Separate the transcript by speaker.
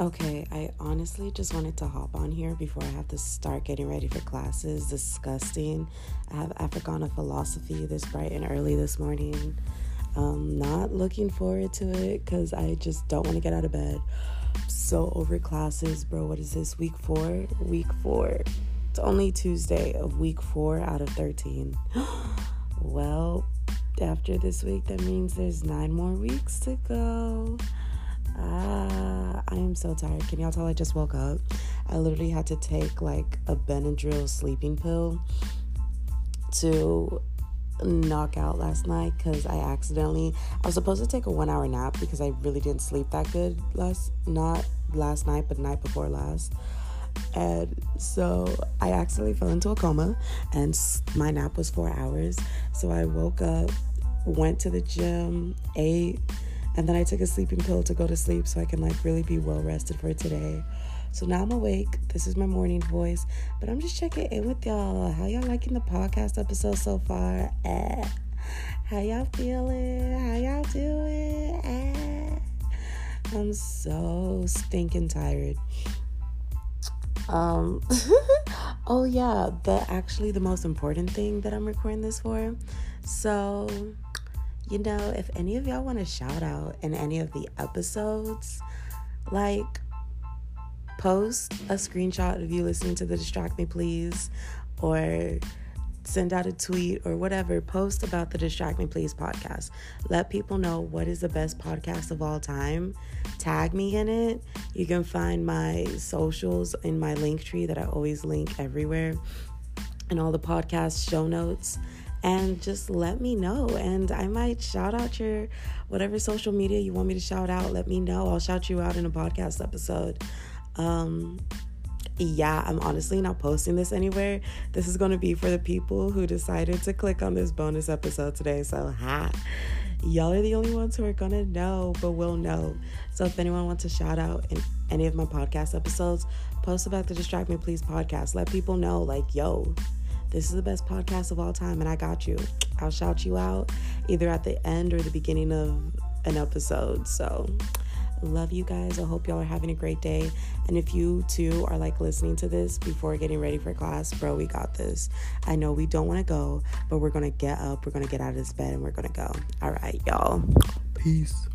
Speaker 1: Okay, I honestly just wanted to hop on here before I have to start getting ready for classes. Disgusting. I have Africana philosophy this bright and early this morning. Um, not looking forward to it because I just don't want to get out of bed. So over classes, bro. What is this? Week four? Week four. It's only Tuesday of week four out of 13. well, after this week, that means there's nine more weeks to go. Ah, I am so tired. Can y'all tell I just woke up? I literally had to take like a Benadryl sleeping pill to knock out last night because I accidentally I was supposed to take a one hour nap because I really didn't sleep that good last not last night but night before last. And so I accidentally fell into a coma and my nap was four hours. So I woke up, went to the gym, ate and then I took a sleeping pill to go to sleep so I can like really be well rested for today. So now I'm awake. This is my morning voice, but I'm just checking in with y'all. How y'all liking the podcast episode so far? Eh. How y'all feeling? How y'all doing? Eh. I'm so stinking tired. Um oh yeah, the actually the most important thing that I'm recording this for. So you know, if any of y'all want to shout out in any of the episodes, like post a screenshot of you listening to the Distract Me Please or send out a tweet or whatever, post about the Distract Me Please podcast. Let people know what is the best podcast of all time. Tag me in it. You can find my socials in my link tree that I always link everywhere and all the podcast show notes and just let me know. And i might shout out your whatever social media you want me to shout out let me know. I'll shout you out in a podcast episode. Um yeah i'm honestly not posting this anywhere. This is going to be for the people who decided to click on this bonus episode today. So ha. Y'all are the only ones who are gonna know but will know. So if anyone wants to shout out in any of my podcast episodes post about the distract me please podcast. Let people know like yo this is the best podcast of all time, and I got you. I'll shout you out either at the end or the beginning of an episode. So, love you guys. I hope y'all are having a great day. And if you too are like listening to this before getting ready for class, bro, we got this. I know we don't want to go, but we're going to get up, we're going to get out of this bed, and we're going to go. All right, y'all. Peace.